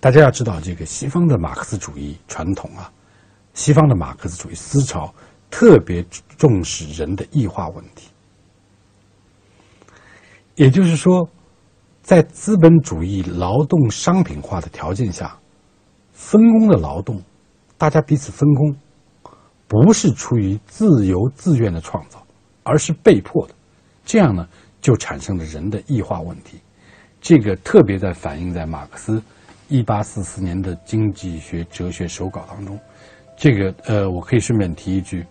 大家要知道，这个西方的马克思主义传统啊，西方的马克思主义思潮特别重视人的异化问题。也就是说，在资本主义劳动商品化的条件下，分工的劳动，大家彼此分工，不是出于自由自愿的创造，而是被迫的。这样呢，就产生了人的异化问题。这个特别在反映在马克思一八四四年的经济学哲学手稿当中。这个呃，我可以顺便提一句，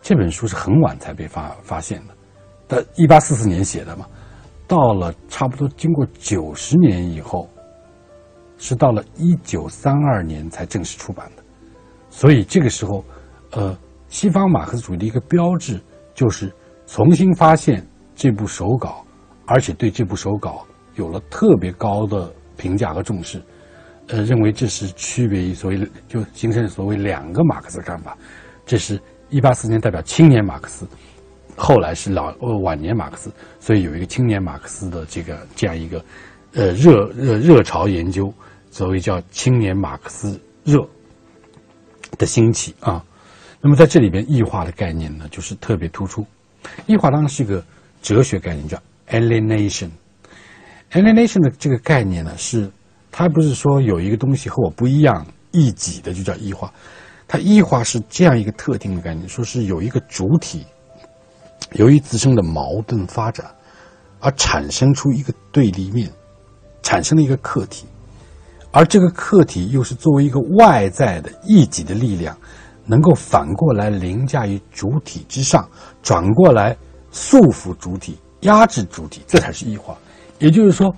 这本书是很晚才被发发现的，但一八四四年写的嘛，到了差不多经过九十年以后，是到了一九三二年才正式出版的。所以这个时候，呃，西方马克思主义的一个标志就是重新发现这部手稿，而且对这部手稿。有了特别高的评价和重视，呃，认为这是区别于所谓就形成所谓两个马克思看法，这是一八四年代表青年马克思，后来是老呃晚年马克思，所以有一个青年马克思的这个这样一个呃热热热潮研究，所谓叫青年马克思热的兴起啊。那么在这里边，异化的概念呢，就是特别突出。异化当然是一个哲学概念，叫 alienation。Alienation 的这个概念呢，是它不是说有一个东西和我不一样，异己的就叫异化。它异化是这样一个特定的概念，说是有一个主体，由于自身的矛盾发展，而产生出一个对立面，产生了一个客体，而这个客体又是作为一个外在的异己的力量，能够反过来凌驾于主体之上，转过来束缚主体、压制主体，这才是异化。也就是说，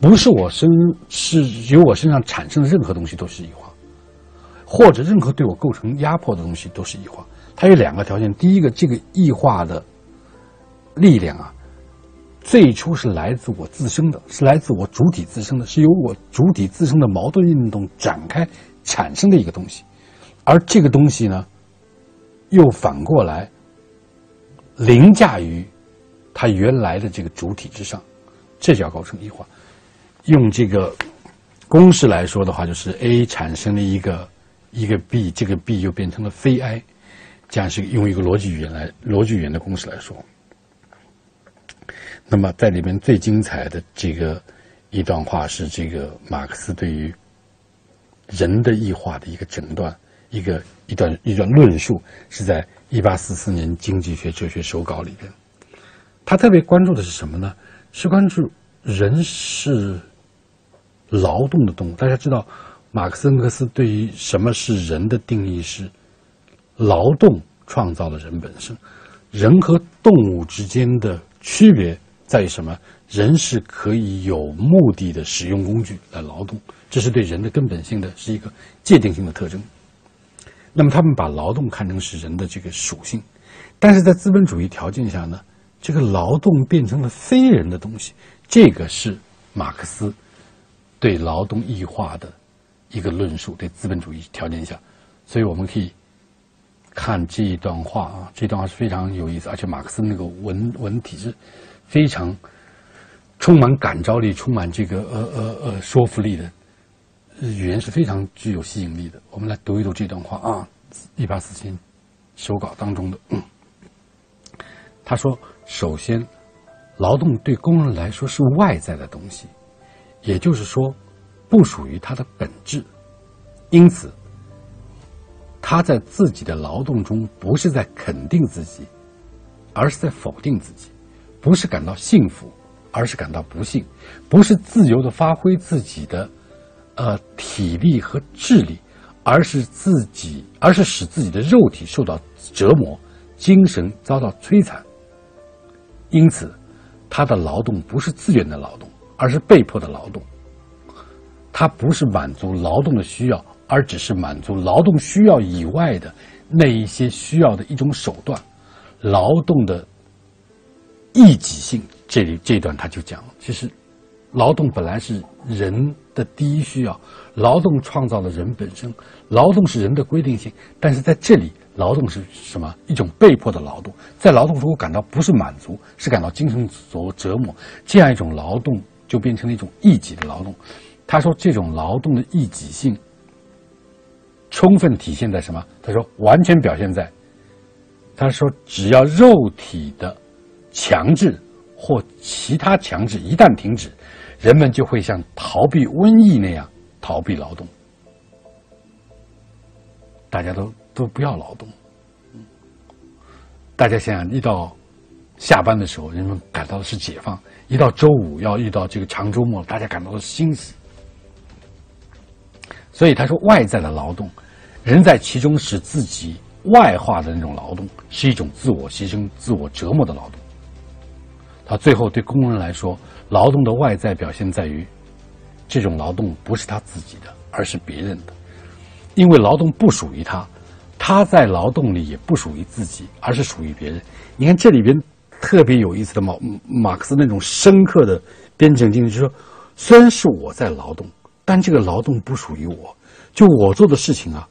不是我身是由我身上产生的任何东西都是异化，或者任何对我构成压迫的东西都是异化。它有两个条件：第一个，这个异化的力量啊，最初是来自我自身的，是来自我主体自身的，是由我主体自身的矛盾运动展开产生的一个东西，而这个东西呢，又反过来凌驾于它原来的这个主体之上。这叫构成异化。用这个公式来说的话，就是 A 产生了一个一个 B，这个 B 又变成了非 I，这样是用一个逻辑语言来逻辑语言的公式来说。那么在里面最精彩的这个一段话是这个马克思对于人的异化的一个诊断，一个一段一段论述，是在一八四四年经济学哲学手稿里边。他特别关注的是什么呢？是关注人是劳动的动物。大家知道，马克思恩格斯对于什么是人的定义是：劳动创造了人本身。人和动物之间的区别在于什么？人是可以有目的的使用工具来劳动，这是对人的根本性的是一个界定性的特征。那么，他们把劳动看成是人的这个属性，但是在资本主义条件下呢？这个劳动变成了非人的东西，这个是马克思对劳动异化的一个论述。对资本主义条件下，所以我们可以看这一段话啊，这段话是非常有意思，而且马克思那个文文体是非常充满感召力、充满这个呃呃呃说服力的语言是非常具有吸引力的。我们来读一读这段话啊，一八四七手稿当中的，他说。首先，劳动对工人来说是外在的东西，也就是说，不属于他的本质。因此，他在自己的劳动中不是在肯定自己，而是在否定自己；不是感到幸福，而是感到不幸；不是自由的发挥自己的呃体力和智力，而是自己，而是使自己的肉体受到折磨，精神遭到摧残。因此，他的劳动不是自愿的劳动，而是被迫的劳动。他不是满足劳动的需要，而只是满足劳动需要以外的那一些需要的一种手段。劳动的异己性，这里这段他就讲了，其实，劳动本来是人的第一需要，劳动创造了人本身，劳动是人的规定性，但是在这里。劳动是什么？一种被迫的劳动，在劳动中感到不是满足，是感到精神所折磨。这样一种劳动就变成了一种异己的劳动。他说这种劳动的异己性，充分体现在什么？他说完全表现在，他说只要肉体的强制或其他强制一旦停止，人们就会像逃避瘟疫那样逃避劳动。大家都都不要劳动。大家想想，一到下班的时候，人们感到的是解放；一到周五要遇到这个长周末，大家感到的是欣喜。所以他说，外在的劳动，人在其中使自己外化的那种劳动，是一种自我牺牲、自我折磨的劳动。他最后对工人来说，劳动的外在表现在于，这种劳动不是他自己的，而是别人的，因为劳动不属于他。他在劳动里也不属于自己，而是属于别人。你看这里边特别有意思的马马克思那种深刻的编程经历，就是说，虽然是我在劳动，但这个劳动不属于我，就我做的事情啊，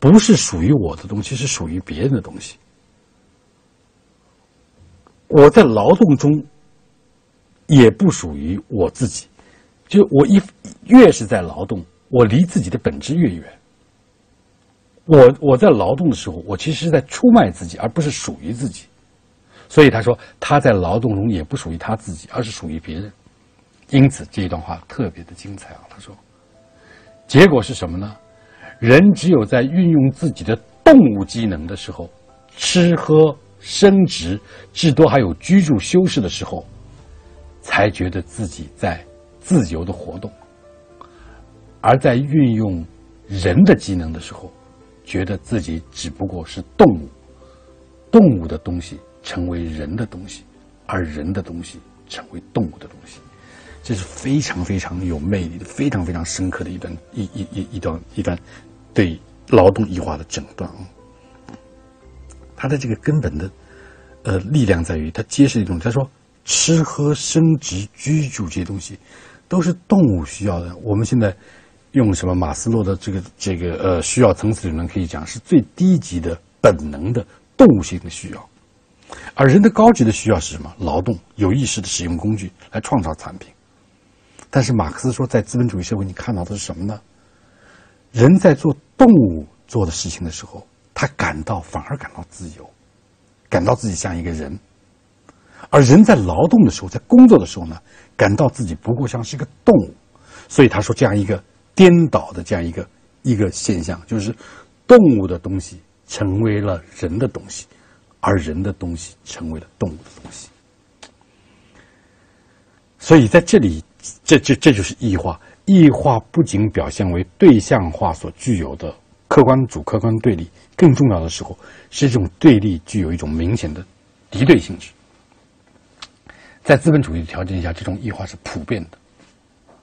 不是属于我的东西，是属于别人的东西。我在劳动中也不属于我自己，就我一越是在劳动，我离自己的本质越远。我我在劳动的时候，我其实是在出卖自己，而不是属于自己。所以他说他在劳动中也不属于他自己，而是属于别人。因此这一段话特别的精彩啊！他说，结果是什么呢？人只有在运用自己的动物机能的时候，吃喝生殖，至多还有居住修饰的时候，才觉得自己在自由的活动；而在运用人的机能的时候，觉得自己只不过是动物，动物的东西成为人的东西，而人的东西成为动物的东西，这是非常非常有魅力的、非常非常深刻的一段一一一一段一段对劳动异化的诊断啊。它的这个根本的呃力量在于，它揭示一种他说吃喝生殖居住这些东西都是动物需要的，我们现在。用什么马斯洛的这个这个呃需要层次理论可以讲是最低级的本能的动物性的需要，而人的高级的需要是什么？劳动，有意识的使用工具来创造产品。但是马克思说，在资本主义社会，你看到的是什么呢？人在做动物做的事情的时候，他感到反而感到自由，感到自己像一个人；而人在劳动的时候，在工作的时候呢，感到自己不过像是一个动物。所以他说，这样一个。颠倒的这样一个一个现象，就是动物的东西成为了人的东西，而人的东西成为了动物的东西。所以在这里，这这这就是异化。异化不仅表现为对象化所具有的客观主客观对立，更重要的时候是这种对立具有一种明显的敌对性质。在资本主义的条件下，这种异化是普遍的，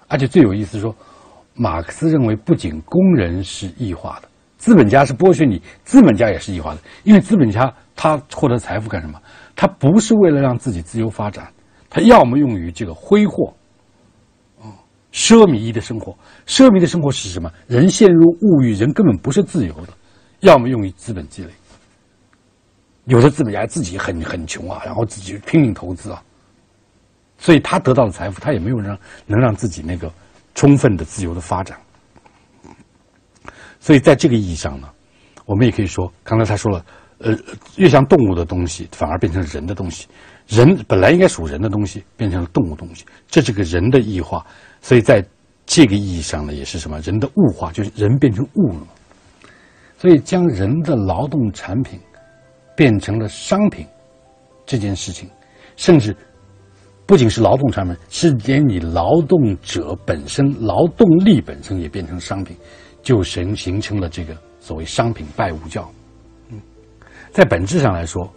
而且最有意思说。马克思认为，不仅工人是异化的，资本家是剥削你，资本家也是异化的。因为资本家他获得财富干什么？他不是为了让自己自由发展，他要么用于这个挥霍，哦，奢靡的生活。奢靡的生活是什么？人陷入物欲，人根本不是自由的。要么用于资本积累。有的资本家自己很很穷啊，然后自己拼命投资啊，所以他得到的财富，他也没有让能让自己那个。充分的自由的发展，所以在这个意义上呢，我们也可以说，刚才他说了，呃，越像动物的东西，反而变成人的东西；人本来应该属人的东西，变成了动物东西，这是个人的异化。所以在这个意义上呢，也是什么？人的物化，就是人变成物了。所以将人的劳动产品变成了商品这件事情，甚至。不仅是劳动产品，是连你劳动者本身、劳动力本身也变成商品，就形形成了这个所谓商品拜物教。嗯，在本质上来说，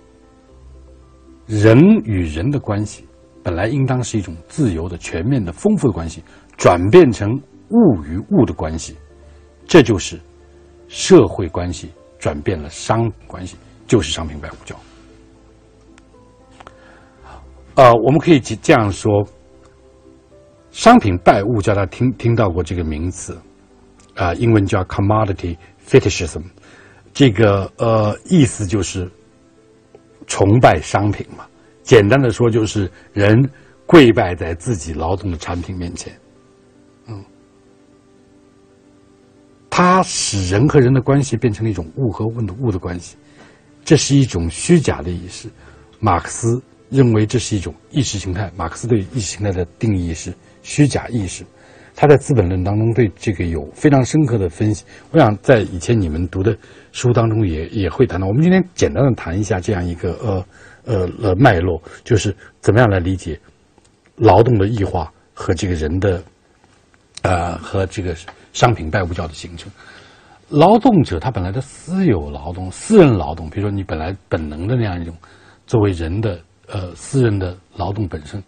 人与人的关系本来应当是一种自由的、全面的、丰富的关系，转变成物与物的关系，这就是社会关系转变了商关系，就是商品拜物教。呃，我们可以这样说：商品拜物教，大家听听到过这个名词，啊，英文叫 commodity fetishism，这个呃意思就是崇拜商品嘛。简单的说，就是人跪拜在自己劳动的产品面前，嗯，它使人和人的关系变成了一种物和物的物的关系，这是一种虚假的意识。马克思认为这是一种意识形态。马克思对意识形态的定义是虚假意识。他在《资本论》当中对这个有非常深刻的分析。我想在以前你们读的书当中也也会谈到。我们今天简单的谈一下这样一个呃呃呃脉络，就是怎么样来理解劳动的异化和这个人的呃和这个商品拜物教的形成。劳动者他本来的私有劳动、私人劳动，比如说你本来本能的那样一种作为人的呃私人的劳动本身，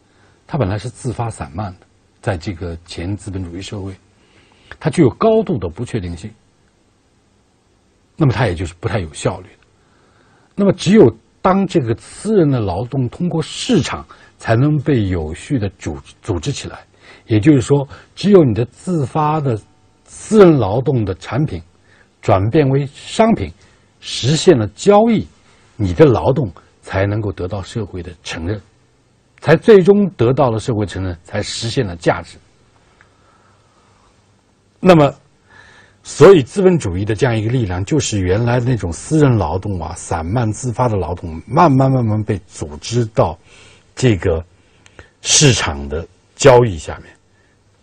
它本来是自发散漫的。在这个前资本主义社会，它具有高度的不确定性，那么它也就是不太有效率的。那么，只有当这个私人的劳动通过市场才能被有序的组组织起来，也就是说，只有你的自发的私人劳动的产品转变为商品，实现了交易，你的劳动才能够得到社会的承认。才最终得到了社会承认，才实现了价值。那么，所以资本主义的这样一个力量，就是原来那种私人劳动啊、散漫自发的劳动，慢慢慢慢被组织到这个市场的交易下面，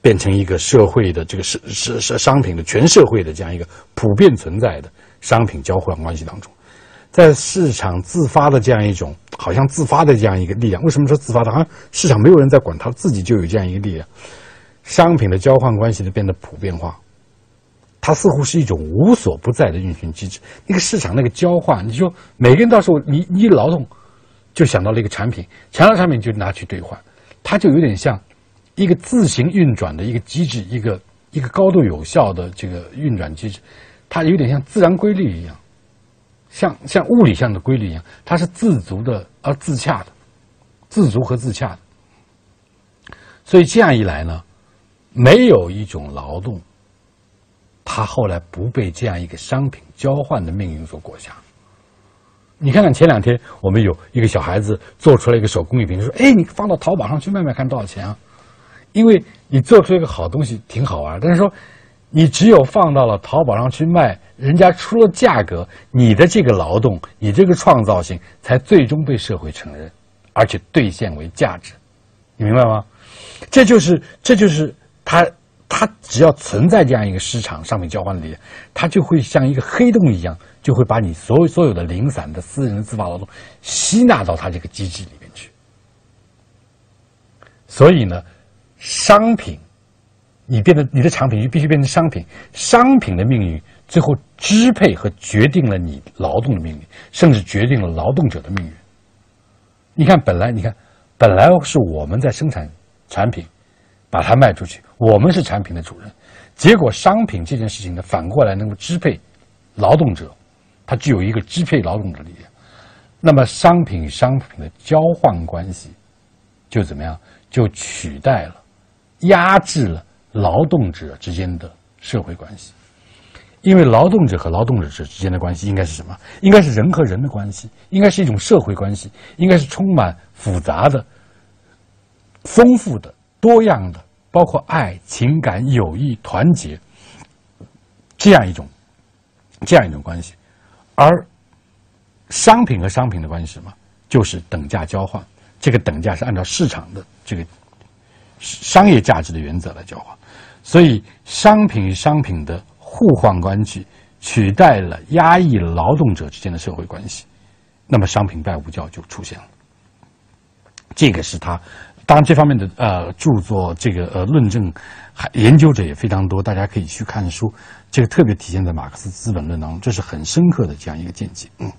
变成一个社会的这个是是是商品的全社会的这样一个普遍存在的商品交换关系当中。在市场自发的这样一种，好像自发的这样一个力量。为什么说自发的？好像市场没有人在管，它自己就有这样一个力量。商品的交换关系的变得普遍化，它似乎是一种无所不在的运行机制。那个市场那个交换，你说每个人到时候你你劳动，就想到了一个产品，想到产品就拿去兑换，它就有点像一个自行运转的一个机制，一个一个高度有效的这个运转机制，它有点像自然规律一样。像像物理上的规律一样，它是自足的而自洽的，自足和自洽的。所以这样一来呢，没有一种劳动，它后来不被这样一个商品交换的命运所裹挟。你看看前两天我们有一个小孩子做出来一个手工艺品，说：“哎，你放到淘宝上去卖卖看多少钱啊？”因为你做出一个好东西挺好玩，但是说。你只有放到了淘宝上去卖，人家出了价格，你的这个劳动，你这个创造性，才最终被社会承认，而且兑现为价值，你明白吗？这就是，这就是它，它只要存在这样一个市场商品交换的力，它就会像一个黑洞一样，就会把你所有所有的零散的私人的自发劳动吸纳到它这个机制里面去。所以呢，商品。你变得你的产品就必须变成商品，商品的命运最后支配和决定了你劳动的命运，甚至决定了劳动者的命运。你看，本来你看，本来是我们在生产产品，把它卖出去，我们是产品的主人，结果商品这件事情呢，反过来能够支配劳动者，它具有一个支配劳动者的力量。那么，商品商品的交换关系就怎么样？就取代了，压制了。劳动者之间的社会关系，因为劳动者和劳动者之间的关系应该是什么？应该是人和人的关系，应该是一种社会关系，应该是充满复杂的、丰富的、多样的，包括爱、情感、友谊、团结这样一种这样一种关系。而商品和商品的关系什么？就是等价交换。这个等价是按照市场的这个商业价值的原则来交换。所以，商品与商品的互换关系取代了压抑劳动者之间的社会关系，那么商品拜物教就出现了。这个是他，当然这方面的呃著作，这个呃论证，还研究者也非常多，大家可以去看书。这个特别体现在马克思《资本论》当中，这是很深刻的这样一个见解。嗯。